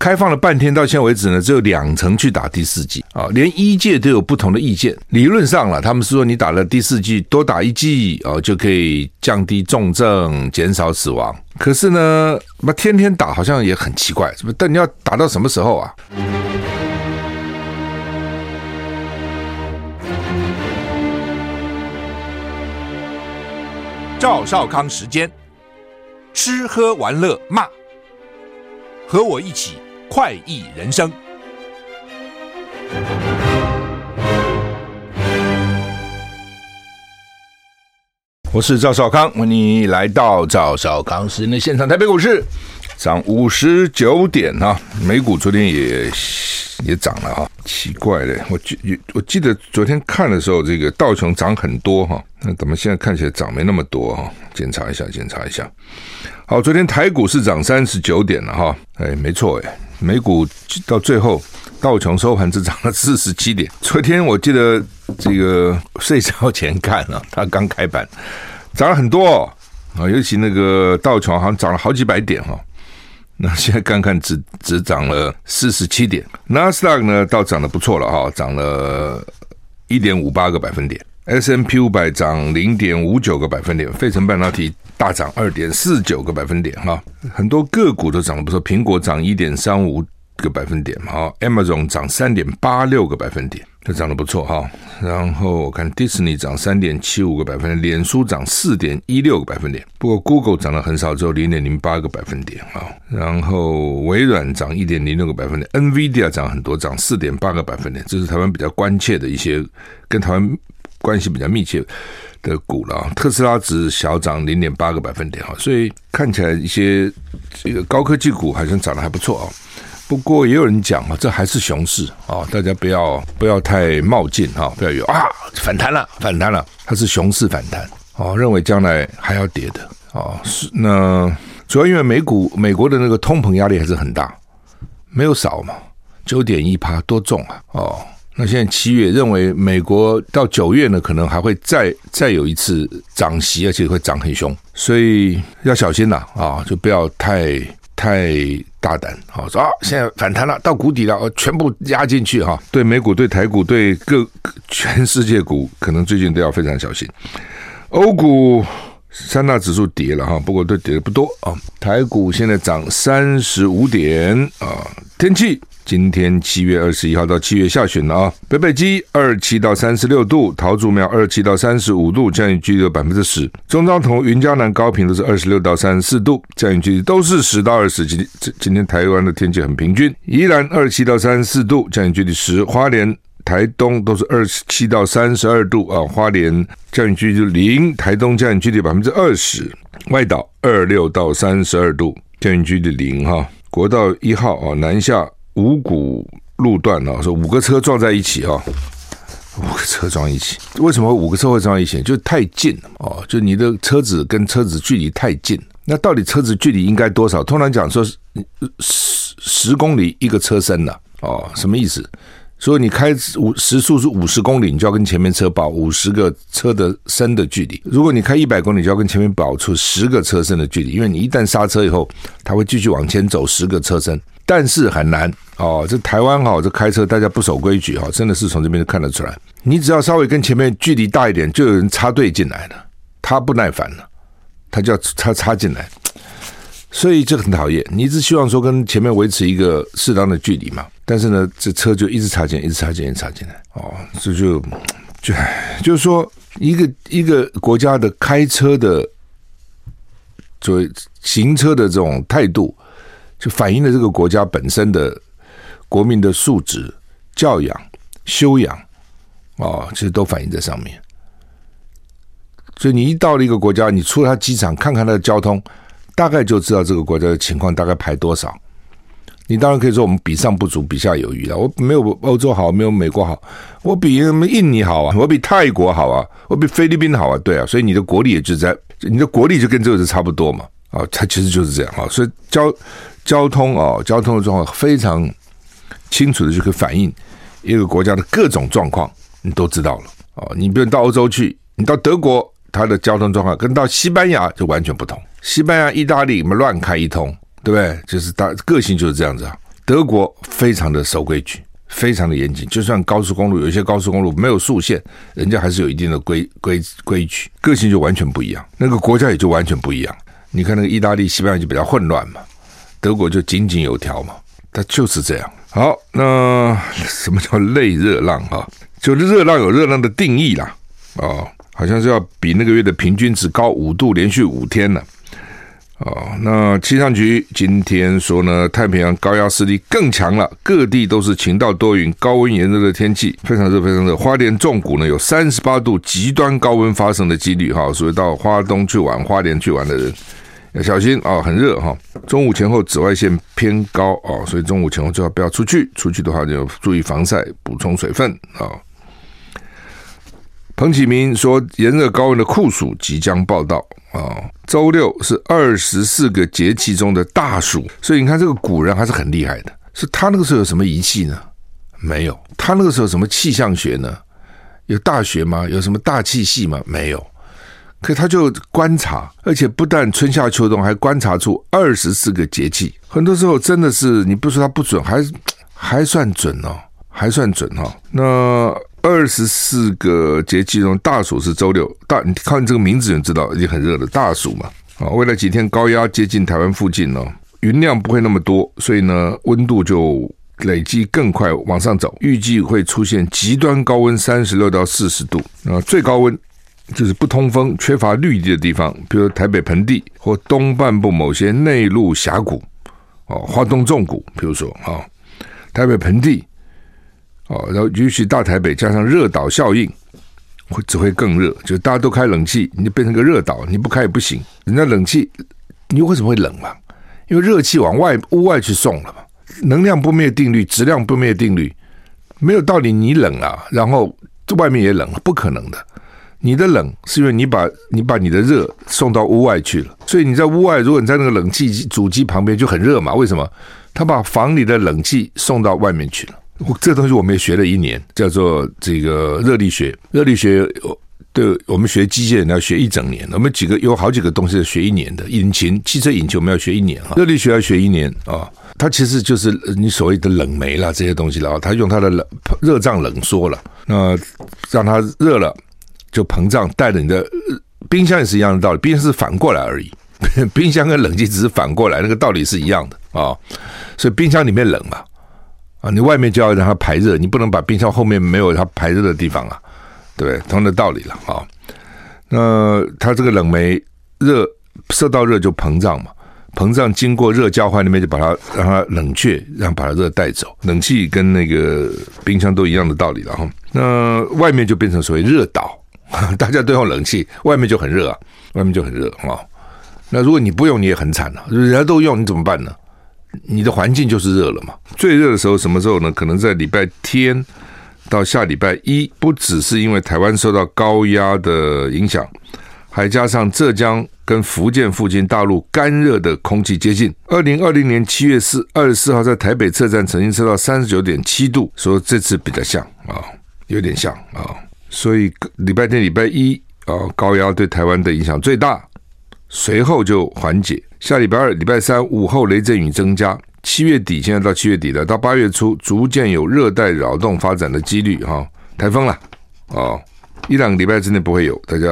开放了半天，到现在为止呢，只有两成去打第四剂啊，连医界都有不同的意见。理论上了，他们是说你打了第四剂，多打一剂啊，就可以降低重症、减少死亡。可是呢，那天天打好像也很奇怪，是不？但你要打到什么时候啊？赵少康时间，吃喝玩乐骂，和我一起。快意人生，我是赵少康，欢迎来到赵少康时间的现场。台北股市涨五十九点哈，美股昨天也也涨了哈，奇怪的，我记我记得昨天看的时候，这个道琼涨很多哈，那怎么现在看起来涨没那么多哈？检查一下，检查一下。好，昨天台股是涨三十九点了哈，哎，没错哎。美股到最后，道琼收盘只涨了四十七点。昨天我记得这个睡觉前看了，它刚开盘涨了很多啊，尤其那个道琼好像涨了好几百点哈。那现在看看只只涨了四十七点，纳斯达克呢倒涨得不错了哈，涨了一点五八个百分点。S M P 五百涨零点五九个百分点，费城半导体大涨二点四九个百分点哈，很多个股都涨得不错，苹果涨一点三五个百分点，哈，Amazon 涨三点八六个百分点，它涨得不错哈。然后我看 Disney 涨三点七五个百分点，脸书涨四点一六个百分点，不过 Google 涨得很少，只有零点零八个百分点啊。然后微软涨一点零六个百分点，NVIDIA 涨很多，涨四点八个百分点，这是台湾比较关切的一些跟台湾。关系比较密切的股了，特斯拉只小涨零点八个百分点哈，所以看起来一些这个高科技股好像涨得还不错啊。不过也有人讲啊，这还是熊市啊，大家不要不要太冒进哈，不要有啊反弹了反弹了，它是熊市反弹啊，认为将来还要跌的啊。是那主要因为美股美国的那个通膨压力还是很大，没有少嘛，九点一趴多重啊哦。那现在七月认为美国到九月呢，可能还会再再有一次涨息，而且会涨很凶，所以要小心呐啊，就不要太太大胆啊！说啊，现在反弹了，到谷底了，全部压进去哈。对美股、对台股、对各 全世界股，可能最近都要非常小心。欧股三大指数跌了哈，不过都跌的不多啊。台股现在涨三十五点啊，天气。今天七月二十一号到七月下旬了啊，北北基二七到三十六度，桃竹苗二七到三十五度，降雨几率有百分之十。中彰同、云嘉南、高屏都是二十六到三十四度，降雨几率都是十到二十。今今天台湾的天气很平均，宜兰二七到三十四度，降雨几率十。花莲、台东都是二十七到三十二度啊，花莲降雨几率零，台东降雨几率百分之二十。外岛二六到三十二度，降雨几率零哈。国道一号啊，南下。五股路段啊，说五个车撞在一起哈，五个车撞一起，为什么五个车会撞一起？就太近了哦，就你的车子跟车子距离太近。那到底车子距离应该多少？通常讲说十十公里一个车身呢？哦，什么意思？所以你开五时速是五十公里，你就要跟前面车保五十个车的身的距离。如果你开一百公里，就要跟前面保出十个车身的距离，因为你一旦刹车以后，它会继续往前走十个车身。但是很难哦，这台湾哈，这开车大家不守规矩哈，真的是从这边就看得出来。你只要稍微跟前面距离大一点，就有人插队进来了，他不耐烦了，他就要插插进来。所以这很讨厌，你一直希望说跟前面维持一个适当的距离嘛，但是呢，这车就一直插进，一直插进，一直插进来，哦，这就就就是说，一个一个国家的开车的作为行车的这种态度，就反映了这个国家本身的国民的素质、教养、修养，哦，其实都反映在上面。所以你一到了一个国家，你出了他机场，看看他的交通。大概就知道这个国家的情况大概排多少。你当然可以说我们比上不足，比下有余了。我没有欧洲好，没有美国好，我比什么印尼好啊，我比泰国好啊，我比菲律宾好啊，对啊。所以你的国力也就在，你的国力就跟这个是差不多嘛。啊，它其实就是这样啊。所以交交通啊，交通的状况非常清楚的就可以反映一个国家的各种状况，你都知道了啊。你比如到欧洲去，你到德国，它的交通状况跟到西班牙就完全不同。西班牙、意大利，我们乱开一通，对不对？就是大个性就是这样子啊。德国非常的守规矩，非常的严谨，就算高速公路有些高速公路没有速限，人家还是有一定的规规规矩，个性就完全不一样，那个国家也就完全不一样。你看那个意大利、西班牙就比较混乱嘛，德国就井井有条嘛，它就是这样。好，那什么叫类热浪 啊？就是热浪有热浪的定义啦，哦，好像是要比那个月的平均值高五度，连续五天呢。哦，那气象局今天说呢，太平洋高压势力更强了，各地都是晴到多云、高温炎热的天气，非常热，非常热。花莲纵谷呢有三十八度极端高温发生的几率哈，所以到花东去玩、花莲去玩的人。要小心啊，很热哈！中午前后紫外线偏高啊，所以中午前后最好不要出去。出去的话就注意防晒，补充水分啊。彭启明说，炎热高温的酷暑即将报到啊！周六是二十四个节气中的大暑，所以你看这个古人还是很厉害的。是他那个时候有什么仪器呢？没有。他那个时候什么气象学呢？有大学吗？有什么大气系吗？没有。可他就观察，而且不但春夏秋冬，还观察出二十四个节气。很多时候真的是你不说它不准，还还算准哦，还算准哈、哦。那二十四个节气中，大暑是周六。大，你看这个名字就知道已经很热了，大暑嘛。啊，未来几天高压接近台湾附近呢、哦，云量不会那么多，所以呢，温度就累积更快往上走。预计会出现极端高温，三十六到四十度啊，最高温。就是不通风、缺乏绿地的地方，比如台北盆地或东半部某些内陆峡谷，哦，花东纵谷，比如说啊、哦，台北盆地，哦，然后尤其大台北加上热岛效应，会只会更热，就大家都开冷气，你就变成个热岛，你不开也不行。人家冷气，你为什么会冷嘛？因为热气往外屋外去送了嘛，能量不灭定律，质量不灭定律，没有道理你冷啊，然后外面也冷，不可能的。你的冷是因为你把你把你的热送到屋外去了，所以你在屋外，如果你在那个冷气主机旁边就很热嘛？为什么？他把房里的冷气送到外面去了。这东西我们也学了一年，叫做这个热力学。热力学对我们学机械人要学一整年，我们几个有好几个东西要学一年的。引擎、汽车引擎我们要学一年哈，热力学要学一年啊。它其实就是你所谓的冷媒啦，这些东西了啊。它用它的冷热胀冷缩了，那让它热了。就膨胀，带着你的冰箱也是一样的道理，冰箱是反过来而已。冰箱跟冷气只是反过来，那个道理是一样的啊、所以冰箱里面冷嘛，啊，你外面就要让它排热，你不能把冰箱后面没有它排热的地方啊，对？同样的道理了啊、那它这个冷媒热受到热就膨胀嘛，膨胀经过热交换那边就把它让它冷却，让把它热带走。冷气跟那个冰箱都一样的道理了哈。那外面就变成所谓热岛。大家都用冷气，外面就很热啊，外面就很热啊。那如果你不用，你也很惨啊。人家都用，你怎么办呢？你的环境就是热了嘛。最热的时候什么时候呢？可能在礼拜天到下礼拜一，不只是因为台湾受到高压的影响，还加上浙江跟福建附近大陆干热的空气接近。二零二零年七月四二十四号在台北测站曾经测到三十九点七度，说这次比较像啊，有点像啊。所以礼拜天、礼拜一啊，高压对台湾的影响最大，随后就缓解。下礼拜二、礼拜三午后雷阵雨增加。七月底，现在到七月底了，到八月初逐渐有热带扰动发展的几率哈，台风了哦，一两个礼拜之内不会有，大家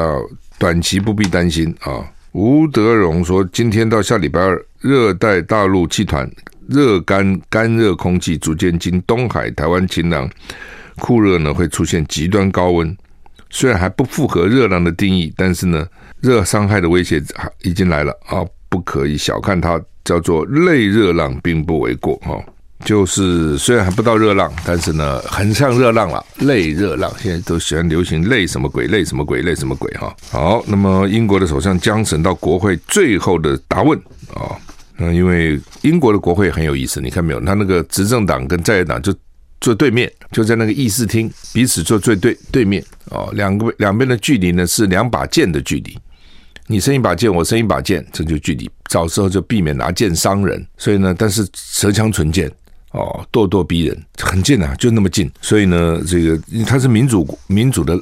短期不必担心啊。吴德荣说，今天到下礼拜二，热带大陆气团热干干热空气逐渐经东海、台湾晴朗。酷热呢会出现极端高温，虽然还不符合热浪的定义，但是呢，热伤害的威胁已经来了啊！不可以小看它，叫做类热浪，并不为过哈。就是虽然还不到热浪，但是呢，很像热浪了，类热浪。现在都喜欢流行类什么鬼，类什么鬼，类什么鬼哈。好，那么英国的首相江省到国会最后的答问啊，那因为英国的国会很有意思，你看没有？他那个执政党跟在野党就。坐对面，就在那个议事厅，彼此坐最对对面哦。两个两边的距离呢是两把剑的距离，你伸一把剑，我伸一把剑，这就距离。早时候就避免拿剑伤人，所以呢，但是舌枪唇剑哦，咄咄逼人，很近啊，就那么近。所以呢，这个它是民主民主的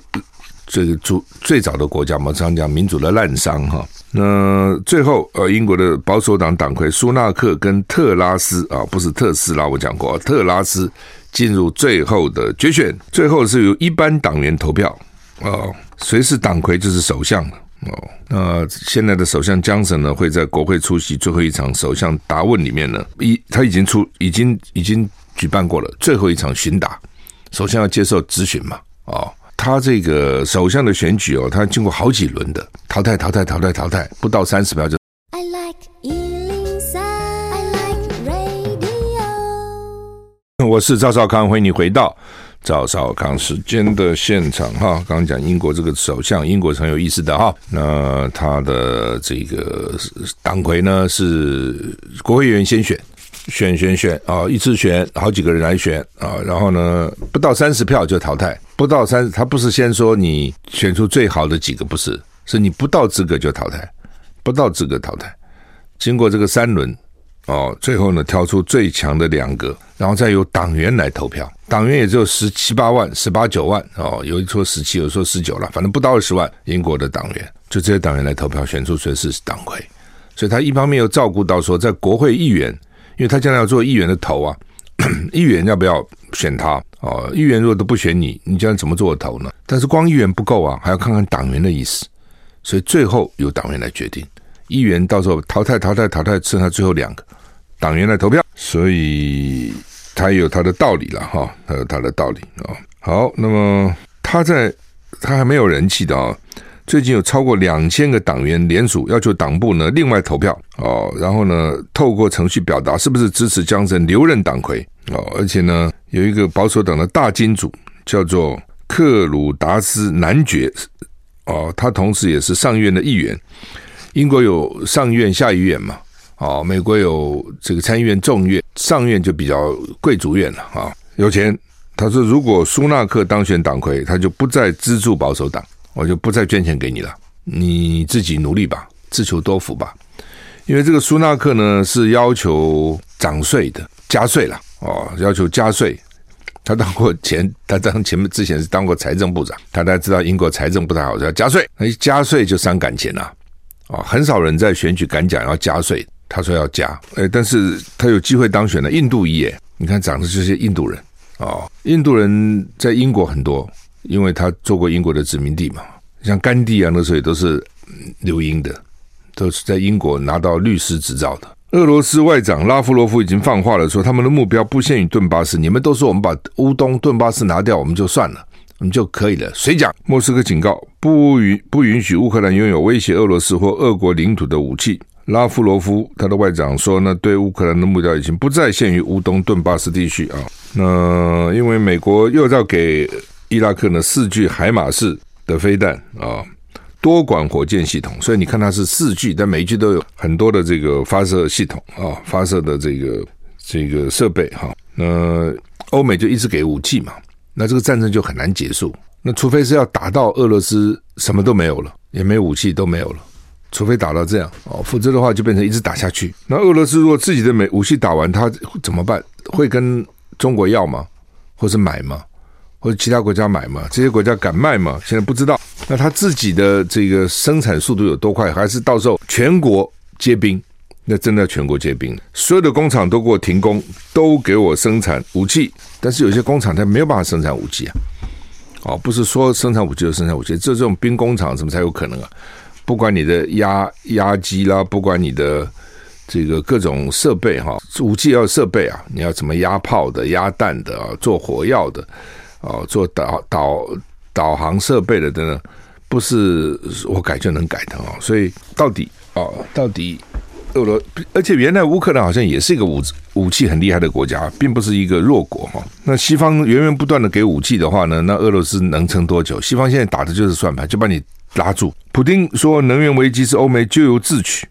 这个主最早的国家嘛，常讲民主的滥觞哈。那最后，呃，英国的保守党党魁苏纳克跟特拉斯啊，不是特斯拉，我讲过，特拉斯进入最后的决选，最后是由一般党员投票哦，谁是党魁就是首相了哦。那现在的首相江省呢，会在国会出席最后一场首相答问里面呢，一他已经出，已经已经举办过了最后一场询答，首相要接受质询嘛，哦。他这个首相的选举哦，他经过好几轮的淘汰、淘汰、淘汰、淘汰，不到三十秒就。我是赵少康，欢迎你回到赵少康时间的现场哈。刚刚讲英国这个首相，英国是很有意思的哈。那他的这个党魁呢，是国会议员先选。选选选啊！一次选好几个人来选啊，然后呢，不到三十票就淘汰，不到三，他不是先说你选出最好的几个，不是，是你不到资格就淘汰，不到资格淘汰。经过这个三轮哦，最后呢，挑出最强的两个，然后再由党员来投票，党员也只有十七八万、十八九万哦，有一说十七，有一说十九了，反正不到二十万。英国的党员就这些党员来投票，选出谁是党魁，所以他一方面又照顾到说，在国会议员。因为他将来要做议员的头啊，议员要不要选他？哦，议员如果都不选你，你将来怎么做头呢？但是光议员不够啊，还要看看党员的意思，所以最后由党员来决定。议员到时候淘汰、淘汰、淘汰，剩下最后两个党员来投票，所以他也有他的道理了哈，他有他的道理啊。好，那么他在他还没有人气的啊。最近有超过两千个党员联署，要求党部呢另外投票哦，然后呢透过程序表达是不是支持江森留任党魁哦，而且呢有一个保守党的大金主叫做克鲁达斯男爵哦，他同时也是上院的议员。英国有上院、下议院嘛？哦，美国有这个参议院、众院，上院就比较贵族院了啊，有钱。他说，如果苏纳克当选党魁，他就不再资助保守党。我就不再捐钱给你了，你自己努力吧，自求多福吧。因为这个苏纳克呢是要求涨税的，加税了哦，要求加税。他当过前，他当前面之前是当过财政部长，他大家知道英国财政不太好，要加税，那一加税就伤感情了、啊。很少人在选举敢讲要加税，他说要加，诶，但是他有机会当选了。印度裔耶，你看长得就是印度人哦，印度人在英国很多。因为他做过英国的殖民地嘛，像甘地啊，那时候也都是留英的，都是在英国拿到律师执照的。俄罗斯外长拉夫罗夫已经放话了，说他们的目标不限于顿巴斯，你们都说我们把乌东顿巴斯拿掉，我们就算了，我们就可以了。谁讲？莫斯科警告不允不允许乌克兰拥有威胁俄罗斯或俄国领土的武器。拉夫罗夫他的外长说呢，对乌克兰的目标已经不再限于乌东顿巴斯地区啊。那因为美国又要给。伊拉克呢，四具海马式的飞弹啊，多管火箭系统，所以你看它是四具，但每一具都有很多的这个发射系统啊，发射的这个这个设备哈。那欧美就一直给武器嘛，那这个战争就很难结束。那除非是要打到俄罗斯什么都没有了，也没武器都没有了，除非打到这样哦，否则的话就变成一直打下去。那俄罗斯如果自己的美武器打完，他怎么办？会跟中国要吗？或是买吗？或者其他国家买吗？这些国家敢卖吗？现在不知道。那他自己的这个生产速度有多快？还是到时候全国皆兵？那真的全国皆兵，所有的工厂都给我停工，都给我生产武器。但是有些工厂它没有办法生产武器啊。哦，不是说生产武器就生产武器，只有这种兵工厂什么才有可能啊？不管你的压压机啦，不管你的这个各种设备哈，武器要设备啊，你要怎么压炮的、压弹的啊，做火药的。哦，做导导导航设备的等等，不是我改就能改的哦。所以到底哦，到底俄罗，而且原来乌克兰好像也是一个武武器很厉害的国家，并不是一个弱国哈。那西方源源不断的给武器的话呢，那俄罗斯能撑多久？西方现在打的就是算盘，就把你拉住。普丁说，能源危机是欧美咎由自取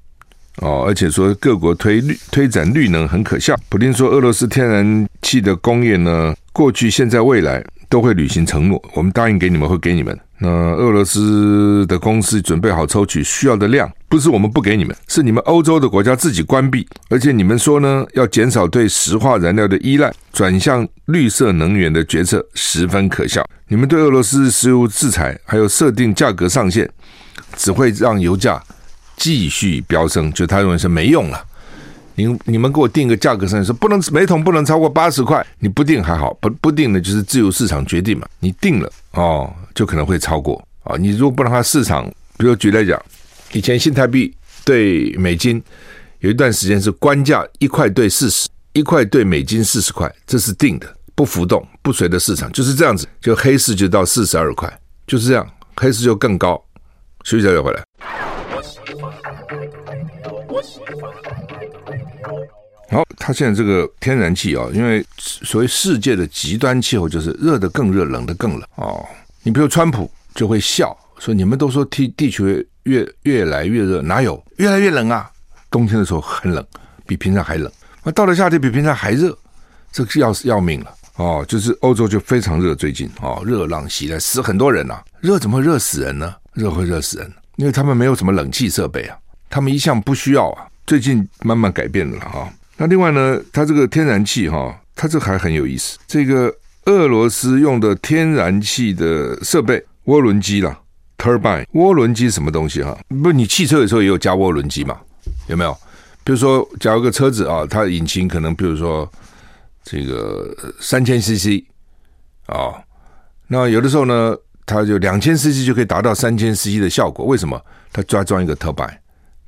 哦，而且说各国推绿推展绿能很可笑。普丁说，俄罗斯天然气的工业呢，过去、现在、未来。都会履行承诺，我们答应给你们会给你们。那俄罗斯的公司准备好抽取需要的量，不是我们不给你们，是你们欧洲的国家自己关闭。而且你们说呢，要减少对石化燃料的依赖，转向绿色能源的决策十分可笑。你们对俄罗斯石油制裁，还有设定价格上限，只会让油价继续飙升，就他认为是没用了。你你们给我定个价格上说不能每桶不能超过八十块，你不定还好，不不定的就是自由市场决定嘛。你定了哦，就可能会超过啊。你如果不让它市场，比如举例来讲，以前新台币对美金有一段时间是官价一块兑四十，一块兑美金四十块，这是定的，不浮动，不随着市场，就是这样子。就黑市就到四十二块，就是这样，黑市就更高。休息一下再回来。我喜欢好，它现在这个天然气啊，因为所谓世界的极端气候就是热的更热，冷的更冷哦。你比如川普就会笑说：“你们都说地地球越越来越热，哪有越来越冷啊？冬天的时候很冷，比平常还冷。那到了夏天比平常还热，这个要要命了哦。就是欧洲就非常热，最近哦，热浪袭来，死很多人呐、啊。热怎么会热死人呢？热会热死人，因为他们没有什么冷气设备啊，他们一向不需要啊。最近慢慢改变了哈、”那另外呢，它这个天然气哈，它这还很有意思。这个俄罗斯用的天然气的设备，涡轮机啦，turbine，涡轮机什么东西哈？不，你汽车有时候也有加涡轮机嘛？有没有？比如说，假如个车子啊，它引擎可能，比如说这个三千 CC 啊，那有的时候呢，它就两千 CC 就可以达到三千 CC 的效果。为什么？它加装一个 turbine，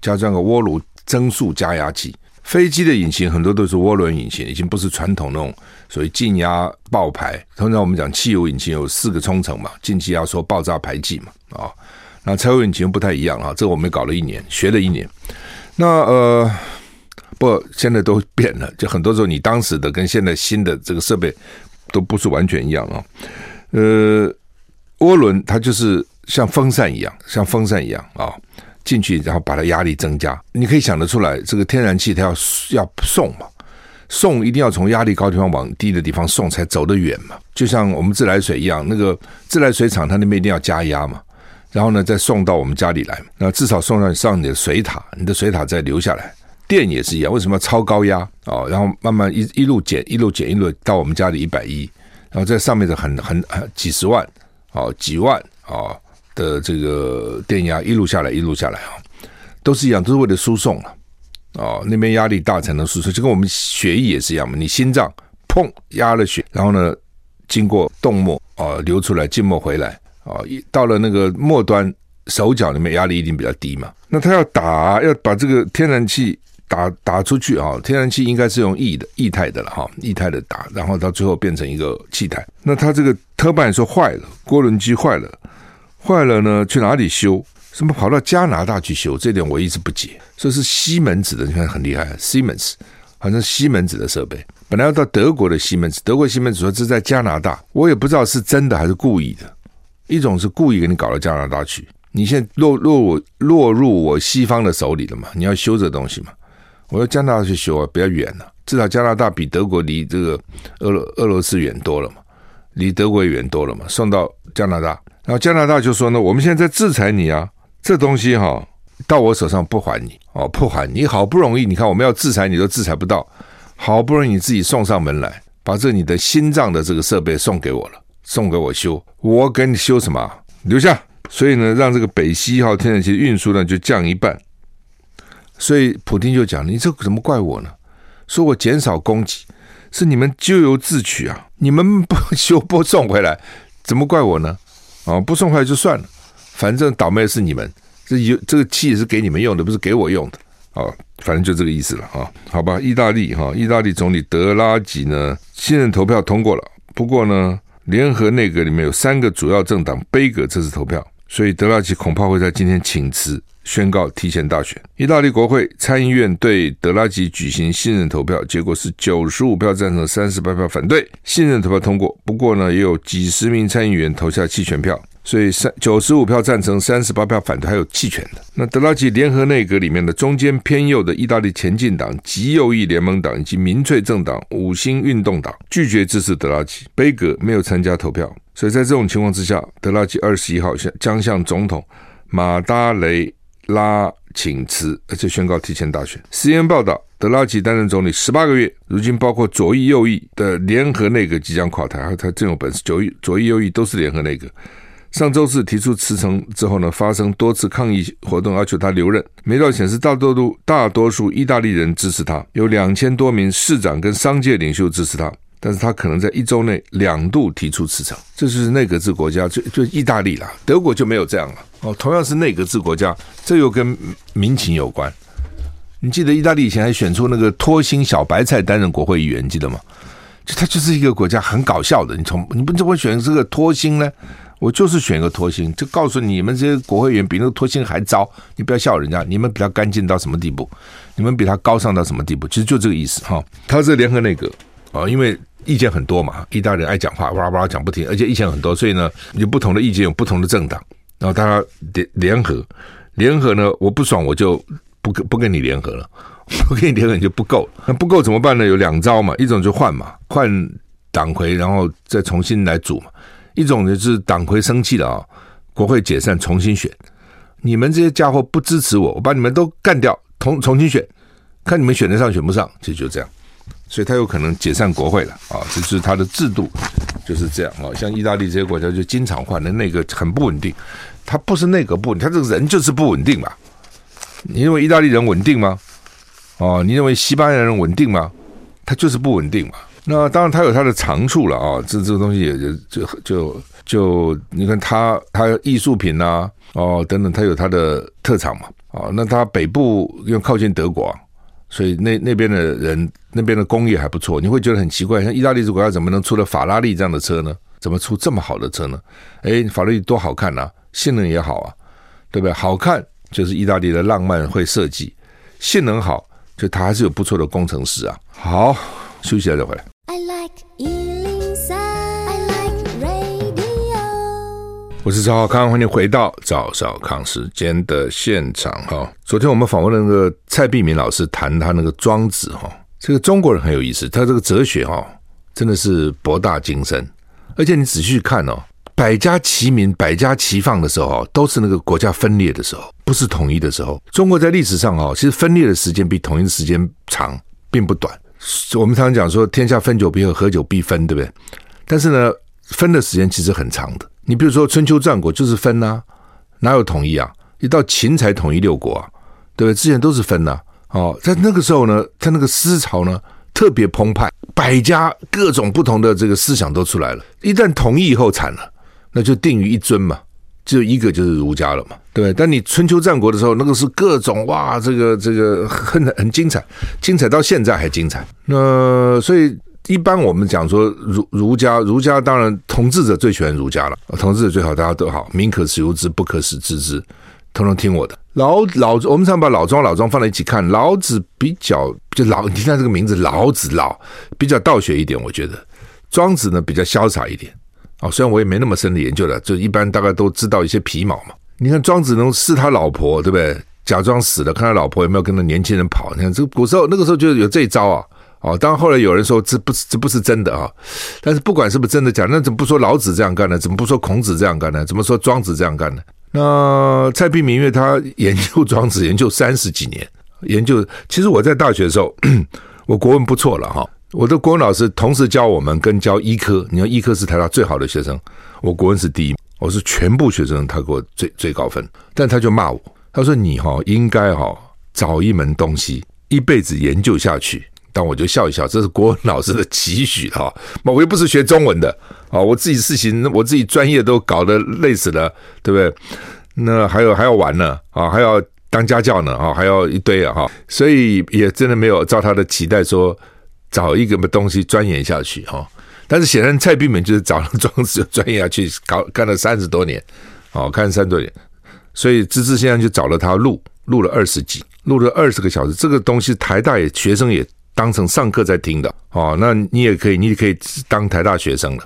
加装个涡轮增速加压器。飞机的引擎很多都是涡轮引擎，已经不是传统那种所谓静压爆排。通常我们讲汽油引擎有四个冲程嘛，进气压缩、爆炸、排气嘛，啊，那柴油引擎不太一样啊。这我们搞了一年，学了一年。那呃，不，现在都变了，就很多时候你当时的跟现在新的这个设备都不是完全一样啊。呃，涡轮它就是像风扇一样，像风扇一样啊。进去，然后把它压力增加，你可以想得出来，这个天然气它要要送嘛，送一定要从压力高地方往低的地方送，才走得远嘛。就像我们自来水一样，那个自来水厂它那边一定要加压嘛，然后呢再送到我们家里来，那至少送上上你的水塔，你的水塔再流下来。电也是一样，为什么要超高压啊、然后慢慢一一路减，一路减，一路到我们家里一百一，然后在上面的很很很几十万哦，几万啊。哦的这个电压一路下来，一路下来啊，都是一样，都是为了输送了哦。那边压力大才能输送，就跟我们血液也是一样嘛。你心脏砰压了血，然后呢，经过动脉啊流出来，静脉回来啊，一到了那个末端手脚里面，压力一定比较低嘛。那他要打，要把这个天然气打打出去啊。天然气应该是用液的液态的了哈，液态的打，然后到最后变成一个气态。那他这个特办说坏了，涡轮机坏了。坏了呢，去哪里修？什么跑到加拿大去修？这点我一直不解。说是西门子的，你看很厉害，Siemens，好像西门子的设备，本来要到德国的西门子，德国西门子说这在加拿大，我也不知道是真的还是故意的。一种是故意给你搞到加拿大去，你现在落落我落入我西方的手里了嘛？你要修这东西嘛？我要加拿大去修啊，比较远了，至少加拿大比德国离这个俄罗俄罗斯远多了嘛，离德国也远多了嘛，送到加拿大。然后加拿大就说呢，我们现在在制裁你啊，这东西哈到我手上不还你哦，不还你，好不容易你看我们要制裁你都制裁不到，好不容易你自己送上门来，把这你的心脏的这个设备送给我了，送给我修，我给你修什么？留下，所以呢，让这个北溪一号天然气运输呢就降一半。所以普丁就讲，你这怎么怪我呢？说我减少供给，是你们咎由自取啊，你们不 修不送回来，怎么怪我呢？啊，不送回来就算了，反正倒霉是你们，这有这个气也是给你们用的，不是给我用的啊，反正就这个意思了啊，好吧，意大利哈，意大利总理德拉吉呢，信任投票通过了，不过呢，联合内阁里面有三个主要政党杯葛这次投票，所以德拉吉恐怕会在今天请辞。宣告提前大选。意大利国会参议院对德拉吉举行信任投票，结果是九十五票赞成，三十八票反对，信任投票通过。不过呢，也有几十名参议员投下弃权票，所以三九十五票赞成，三十八票反对，还有弃权的。那德拉吉联合内阁里面的中间偏右的意大利前进党、极右翼联盟党以及民粹政党五星运动党拒绝支持德拉吉，杯格没有参加投票。所以在这种情况之下，德拉吉二十一号将将向总统马达雷。拉请辞，而且宣告提前大选。CNN 报道，德拉吉担任总理十八个月，如今包括左翼、右翼的联合内阁即将垮台。他真有本事，左翼、左翼、右翼都是联合内阁，上周四提出辞呈之后呢，发生多次抗议活动，要求他留任。民调显示，大多数大多数意大利人支持他，有两千多名市长跟商界领袖支持他。但是他可能在一周内两度提出辞呈，这是内阁制国家，就就意大利啦，德国就没有这样了。哦，同样是内阁制国家，这又跟民情有关。你记得意大利以前还选出那个托星小白菜担任国会议员，记得吗？就他就是一个国家很搞笑的。你从你不怎么选这个托星呢？我就是选一个托星，就告诉你，们这些国会议员比那个托星还糟。你不要笑人家，你们比他干净到什么地步？你们比他高尚到什么地步？其实就这个意思哈。他是联合内阁啊，因为意见很多嘛，意大利人爱讲话，哇哇讲不停，而且意见很多，所以呢，有不同的意见，有不同的政党，然后大家联联合，联合呢，我不爽我就。不跟不跟你联合了，不跟你联合你就不够，那不够怎么办呢？有两招嘛，一种就换嘛，换党魁，然后再重新来组嘛；一种就是党魁生气了啊，国会解散，重新选。你们这些家伙不支持我，我把你们都干掉，重重新选，看你们选得上选不上，其实就这样。所以他有可能解散国会了啊，这是他的制度就是这样啊。像意大利这些国家就经常换的，那个很不稳定。他不是内阁不稳，他这个人就是不稳定嘛。你认为意大利人稳定吗？哦，你认为西班牙人稳定吗？他就是不稳定嘛。那当然，他有他的长处了啊。这这个东西也就就就就，你看他他艺术品呐，哦等等，他有他的特长嘛。哦，那他北部因为靠近德国，所以那那边的人那边的工业还不错。你会觉得很奇怪，像意大利这国家怎么能出了法拉利这样的车呢？怎么出这么好的车呢？哎，法拉利多好看呐，性能也好啊，对不对？好看。就是意大利的浪漫会设计，性能好，就他还是有不错的工程师啊。好，休息一下再回来。I like 我是赵少康，欢迎回到赵少康时间的现场哈。昨天我们访问了那个蔡璧明老师，谈他那个庄子哈。这个中国人很有意思，他这个哲学哈，真的是博大精深，而且你仔细看哦。百家齐名、百家齐放的时候，都是那个国家分裂的时候，不是统一的时候。中国在历史上啊，其实分裂的时间比统一的时间长，并不短。我们常常讲说“天下分久必合，合久必分”，对不对？但是呢，分的时间其实很长的。你比如说春秋战国就是分呐，哪有统一啊？一到秦才统一六国啊，对不对？之前都是分呐。哦，在那个时候呢，他那个思潮呢特别澎湃，百家各种不同的这个思想都出来了。一旦统一以后，惨了。那就定于一尊嘛，只有一个就是儒家了嘛，对不对？但你春秋战国的时候，那个是各种哇，这个这个很很精彩，精彩到现在还精彩。那所以一般我们讲说儒儒家，儒家当然统治者最喜欢儒家了，统治者最好，大家都好，民可使由之，不可使知之，统统听我的。老老我们常把老庄老庄放在一起看，老子比较就老，你听他这个名字老子老比较道学一点，我觉得庄子呢比较潇洒一点。啊，虽然我也没那么深的研究了，就一般大概都知道一些皮毛嘛。你看庄子能试他老婆，对不对？假装死了，看他老婆有没有跟那年轻人跑。你看这个古时候那个时候就有这一招啊。哦，当后来有人说这不是这不是真的啊。但是不管是不是真的假，那怎么不说老子这样干呢？怎么不说孔子这样干呢？怎么说庄子这样干呢？那蔡璧名因为他研究庄子研究三十几年，研究其实我在大学的时候，我国文不错了哈。我的国文老师同时教我们跟教医科，你看医科是台大最好的学生，我国文是第一，我是全部学生他给我最最高分，但他就骂我，他说你哈应该哈找一门东西一辈子研究下去，但我就笑一笑，这是国文老师的期许哈，我又不是学中文的啊，我自己事情我自己专业都搞得累死了，对不对？那还有还要玩呢啊，还要当家教呢啊，还要一堆啊，所以也真的没有照他的期待说。找一个么东西钻研下去哈，但是显然蔡璧名就是找了庄子就钻研下去，搞干了三十多年，哦，看三十多年，所以芝芝现在就找了他录，录了二十集，录了二十个小时，这个东西台大也学生也当成上课在听的哦，那你也可以，你也可以当台大学生了，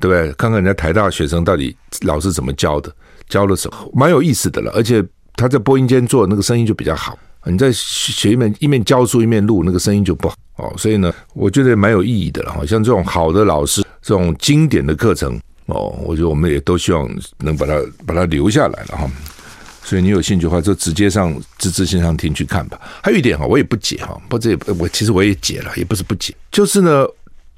对不对？看看人家台大学生到底老师怎么教的，教了什么，蛮有意思的了，而且他在播音间做那个声音就比较好。你在学一面一面教书一面录，那个声音就不好哦。所以呢，我觉得蛮有意义的了。好像这种好的老师，这种经典的课程哦，我觉得我们也都希望能把它把它留下来了哈。所以你有兴趣的话，就直接上芝芝线上听去看吧。还有一点哈，我也不解哈，不这也我其实我也解了，也不是不解，就是呢，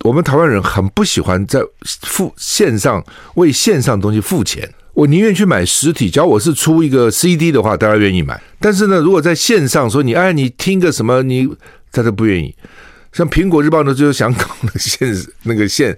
我们台湾人很不喜欢在付线上为线上东西付钱。我宁愿去买实体。只要我是出一个 CD 的话，大家愿意买。但是呢，如果在线上说你哎，你听个什么，你他都不愿意。像苹果日报呢，就是想搞那线那个线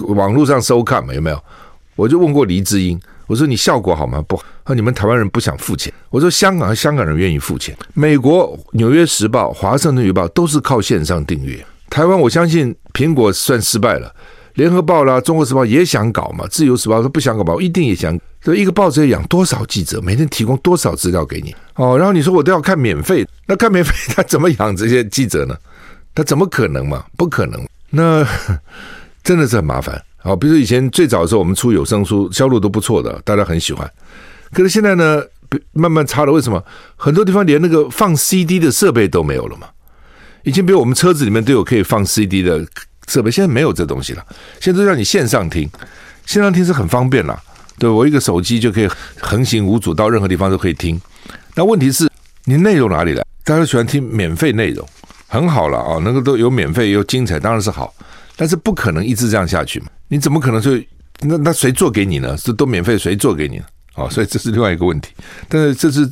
网络上收看嘛，有没有？我就问过黎智英，我说你效果好吗？不好，你们台湾人不想付钱。我说香港和香港人愿意付钱。美国《纽约时报》、《华盛顿邮报》都是靠线上订阅。台湾我相信苹果算失败了，《联合报》啦，《中国时报》也想搞嘛，《自由时报》说不想搞吧，我一定也想。这一个报纸要养多少记者，每天提供多少资料给你哦？然后你说我都要看免费，那看免费他怎么养这些记者呢？他怎么可能嘛？不可能。那 真的是很麻烦。好，比如以前最早的时候，我们出有声书，销路都不错的，大家很喜欢。可是现在呢，慢慢差了。为什么？很多地方连那个放 CD 的设备都没有了嘛。以前比如我们车子里面都有可以放 CD 的设备，现在没有这东西了。现在都让你线上听，线上听是很方便了。对，我一个手机就可以横行无阻到任何地方都可以听。那问题是，你内容哪里来？大家都喜欢听免费内容，很好了啊，那个都有免费又精彩，当然是好。但是不可能一直这样下去嘛？你怎么可能就那那谁做给你呢？这都免费，谁做给你呢？哦，所以这是另外一个问题。但是这是，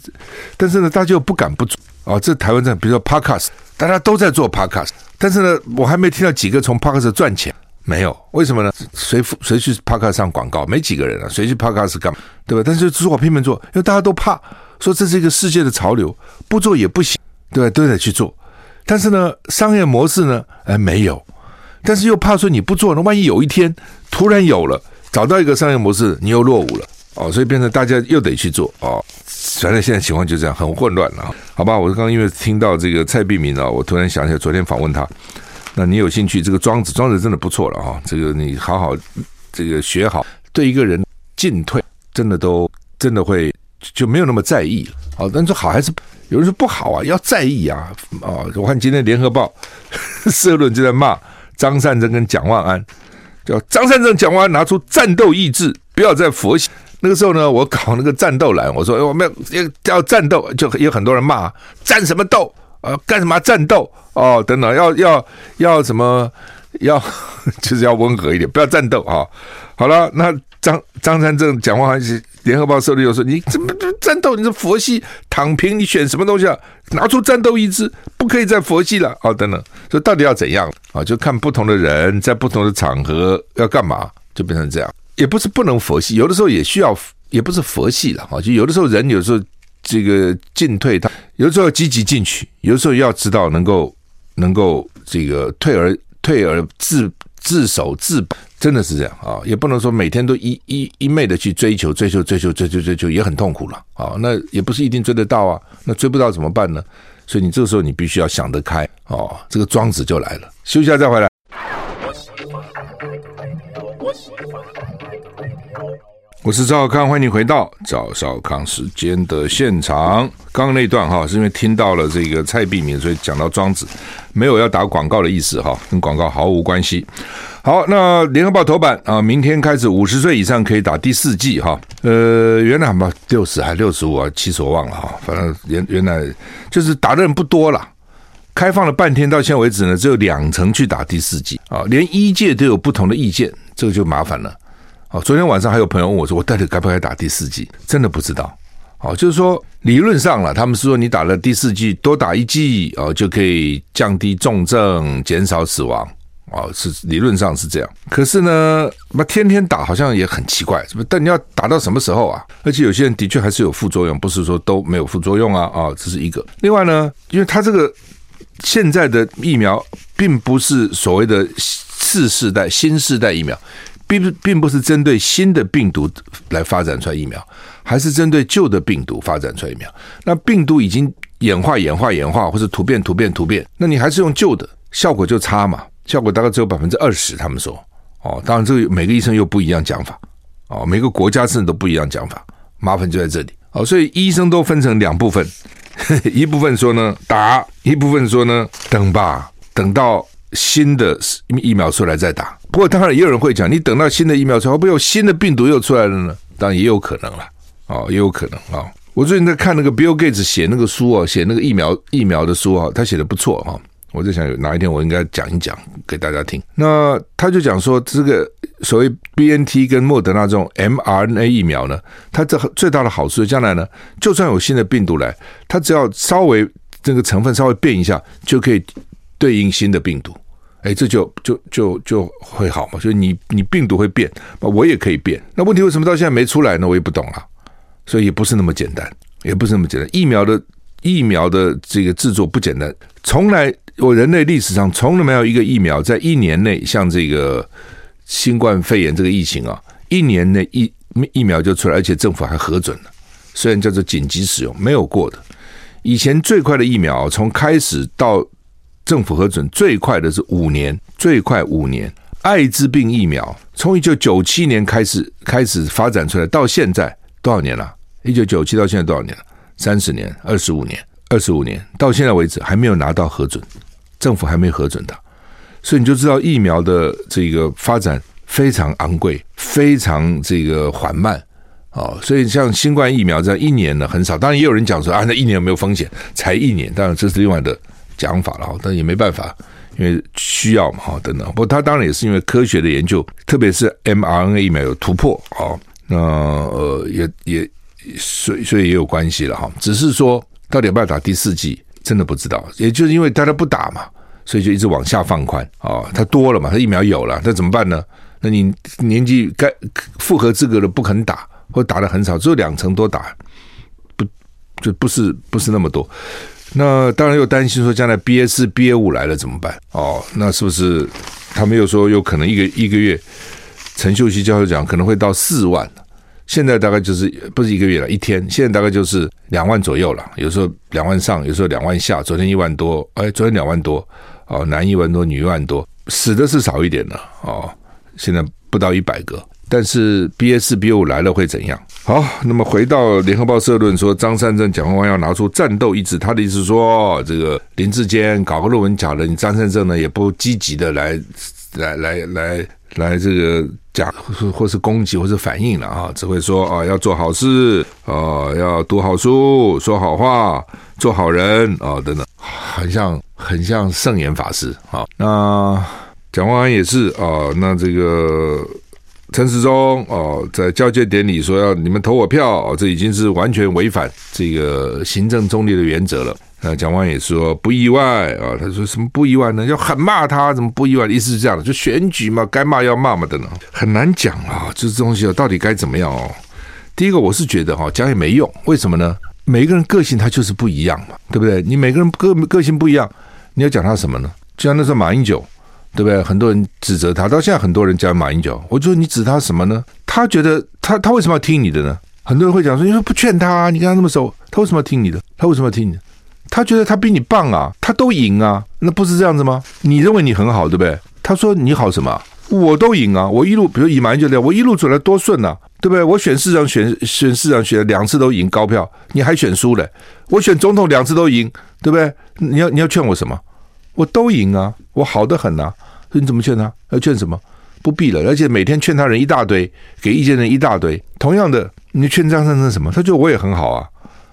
但是呢，大家又不敢不做啊。这台湾在，比如说 Podcast，大家都在做 Podcast，但是呢，我还没听到几个从 Podcast 赚钱，没有。为什么呢？谁谁去 Podcast 上广告？没几个人啊。谁去 Podcast 干嘛？对吧？但是做拼命做，因为大家都怕说这是一个世界的潮流，不做也不行，对吧？都得去做。但是呢，商业模式呢，哎，没有。但是又怕说你不做，那万一有一天突然有了，找到一个商业模式，你又落伍了哦，所以变成大家又得去做哦。反正现在情况就这样，很混乱了。好吧，我刚刚因为听到这个蔡璧明啊，我突然想起来昨天访问他。那你有兴趣？这个庄子，庄子真的不错了啊。这个你好好这个学好，对一个人进退真的都真的会就没有那么在意了。哦，但是好还是有人说不好啊，要在意啊啊！我看今天联合报 社论就在骂。张善政跟蒋万安，叫张善政、蒋万安拿出战斗意志，不要在佛系。那个时候呢，我搞那个战斗栏，我说：“，我们要要要战斗。”就有很多人骂：“战什么斗？啊，干什么战斗？哦，等等，要要要什么？要 就是要温和一点，不要战斗啊！”好了，那张张善政、蒋万安。联合报社里又说：“你怎么战斗？你是佛系躺平？你选什么东西啊？拿出战斗意志，不可以再佛系了。”哦，等等，所以到底要怎样啊？就看不同的人在不同的场合要干嘛，就变成这样。也不是不能佛系，有的时候也需要，也不是佛系了啊。就有的时候人有时候这个进退，他有的时候要积极进取，有的时候要知道能够能够这个退而退而自自守自保。真的是这样啊，也不能说每天都一一一昧的去追求追求追求追求追求，也很痛苦了啊。那也不是一定追得到啊，那追不到怎么办呢？所以你这个时候你必须要想得开哦。这个庄子就来了，休息一下再回来。我是赵少康，欢迎回到赵少康时间的现场。刚刚那段哈，是因为听到了这个蔡璧明，所以讲到庄子，没有要打广告的意思哈，跟广告毫无关系。好，那联合报头版啊，明天开始五十岁以上可以打第四剂哈。呃，原来嘛六十还六十五啊，七十我忘了哈。反正原原来就是打的人不多了，开放了半天，到现在为止呢，只有两成去打第四剂啊，连一届都有不同的意见，这个就麻烦了。哦，昨天晚上还有朋友问我说：“我到底该不该打第四剂？”真的不知道。哦，就是说理论上了，他们是说你打了第四剂，多打一剂哦，就可以降低重症、减少死亡。哦，是理论上是这样。可是呢，那天天打好像也很奇怪，是不？但你要打到什么时候啊？而且有些人的确还是有副作用，不是说都没有副作用啊。啊、这是一个。另外呢，因为他这个现在的疫苗并不是所谓的次世代、新世代疫苗。并并不是针对新的病毒来发展出来疫苗，还是针对旧的病毒发展出来疫苗。那病毒已经演化、演化、演化，或者突变、突变、突变，那你还是用旧的，效果就差嘛？效果大概只有百分之二十。他们说，哦，当然这个每个医生又不一样讲法，哦，每个国家甚至都不一样讲法，麻烦就在这里。哦，所以医生都分成两部分，一部分说呢打，一部分说呢等吧，等到新的疫苗出来再打。不过当然也有人会讲，你等到新的疫苗出来，会不会有新的病毒又出来了呢？当然也有可能了，哦，也有可能啊、我最近在看那个 Bill Gates 写那个书啊，写那个疫苗疫苗的书啊，他写的不错哈。我在想，有哪一天我应该讲一讲给大家听。那他就讲说，这个所谓 BNT 跟莫德纳这种 mRNA 疫苗呢，它这最大的好处，将来呢，就算有新的病毒来，它只要稍微这个成分稍微变一下，就可以对应新的病毒。哎，这就就就就会好嘛？所以你你病毒会变，我也可以变。那问题为什么到现在没出来呢？我也不懂啊。所以也不是那么简单，也不是那么简单。疫苗的疫苗的这个制作不简单，从来我人类历史上从来没有一个疫苗在一年内像这个新冠肺炎这个疫情啊，一年内疫疫苗就出来，而且政府还核准了，虽然叫做紧急使用，没有过的。以前最快的疫苗从开始到政府核准最快的是五年，最快五年。艾滋病疫苗从一九九七年开始开始发展出来，到现在多少年了？一九九七到现在多少年了？三十年、二十五年、二十五年，到现在为止还没有拿到核准，政府还没核准它，所以你就知道疫苗的这个发展非常昂贵，非常这个缓慢哦。所以像新冠疫苗这样一年呢很少，当然也有人讲说啊，那一年有没有风险？才一年，当然这是另外的。讲法了，但也没办法，因为需要嘛，哈，等等。不过他当然也是因为科学的研究，特别是 mRNA 疫苗有突破啊，那呃也也所以所以也有关系了哈。只是说到底要不要打第四剂，真的不知道。也就是因为大家不打嘛，所以就一直往下放宽啊。它多了嘛，它疫苗有了，那怎么办呢？那你年纪该符合资格的不肯打，或打的很少，只有两成多打，不就不是不是那么多。那当然又担心说，将来 BA 四、BA 五来了怎么办？哦，那是不是他们又说有可能一个一个月？陈秀熙教授讲可能会到四万，现在大概就是不是一个月了，一天现在大概就是两万左右了，有时候两万上，有时候两万下。昨天一万多，哎，昨天两万多，哦，男一万多，女一万多，死的是少一点了，哦，现在不到一百个。但是 BA 四 B 五来了会怎样？好，那么回到联合报社论说，张善政、蒋万安要拿出战斗意志。他的意思是说，这个林志坚搞个论文讲了，你张善政呢也不积极的来来来来来这个讲或是攻击或是反应了啊，只会说啊要做好事啊，要读好书，说好话，做好人啊等等，很像很像圣严法师啊。那蒋万安也是啊，那这个。陈时中哦，在交接典礼说要你们投我票，这已经是完全违反这个行政中立的原则了。那蒋万也说不意外啊，他说什么不意外呢？要狠骂他，怎么不意外？意思是这样的，就选举嘛，该骂要骂嘛的呢，很难讲啊。就是这东西到底该怎么样哦？第一个，我是觉得哈，讲也没用，为什么呢？每个人个性他就是不一样嘛，对不对？你每个人个个性不一样，你要讲他什么呢？就像那时候马英九。对不对？很多人指责他，到现在很多人讲马英九，我就说你指他什么呢？他觉得他他为什么要听你的呢？很多人会讲说，你说不劝他，你跟他那么熟，他为什么要听你的？他为什么要听你的？他觉得他比你棒啊，他都赢啊，那不是这样子吗？你认为你很好，对不对？他说你好什么？我都赢啊，我一路比如以马英九的，我一路走来多顺啊，对不对？我选市长选选市长选两次都赢高票，你还选输了？我选总统两次都赢，对不对？你要你要劝我什么？我都赢啊，我好得很啊，你怎么劝他？要劝什么？不必了，而且每天劝他人一大堆，给意见人一大堆。同样的，你劝张善政什么？他觉得我也很好啊，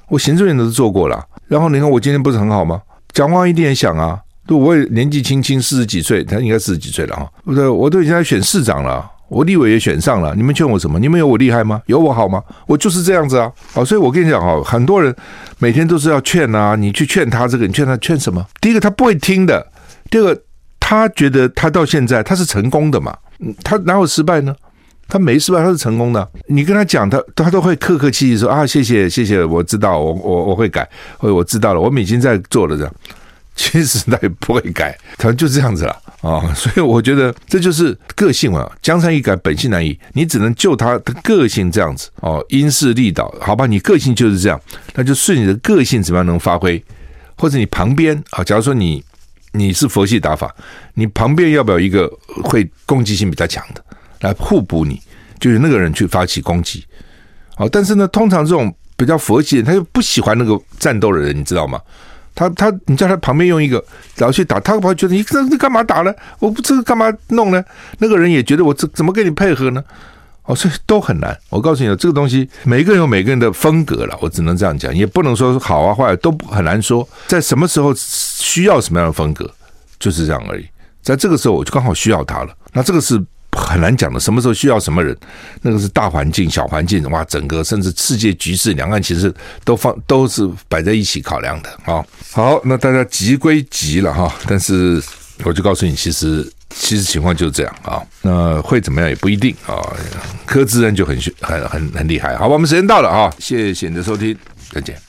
我行政院都做过了。然后你看我今天不是很好吗？讲话一定也想啊，对，我也年纪轻轻，四十几岁，他应该四十几岁了啊，不对，我都已经在选市长了。我立委也选上了，你们劝我什么？你们有我厉害吗？有我好吗？我就是这样子啊！好，所以我跟你讲哈，很多人每天都是要劝啊，你去劝他这个，你劝他劝什么？第一个他不会听的，第二个他觉得他到现在他是成功的嘛，他哪有失败呢？他没失败，他是成功的。你跟他讲，他他都会客客气气说啊，谢谢谢谢，我知道，我我我会改，或者我知道了，我们已经在做了这样。其实他也不会改，他就这样子了啊！所以我觉得这就是个性嘛，江山易改，本性难移。你只能就他的个性这样子哦，因势利导，好吧？你个性就是这样，那就顺你的个性怎么样能发挥，或者你旁边啊，假如说你你是佛系打法，你旁边要不要一个会攻击性比较强的来互补你，就是那个人去发起攻击。好，但是呢，通常这种比较佛系的，他又不喜欢那个战斗的人，你知道吗？他他，你叫他旁边用一个，然后去打，他会觉得你这这干嘛打呢？我不这个干嘛弄呢？那个人也觉得我这怎么跟你配合呢？哦，所以都很难。我告诉你，这个东西每个人有每个人的风格了，我只能这样讲，也不能说好啊坏都很难说，在什么时候需要什么样的风格，就是这样而已。在这个时候，我就刚好需要他了。那这个是很难讲的，什么时候需要什么人，那个是大环境、小环境，哇，整个甚至世界局势、两岸其实都放都是摆在一起考量的啊。好，那大家急归急了哈，但是我就告诉你，其实其实情况就是这样啊。那会怎么样也不一定啊。柯志恩就很很很很厉害。好吧，我们时间到了啊，谢谢你的收听，再见。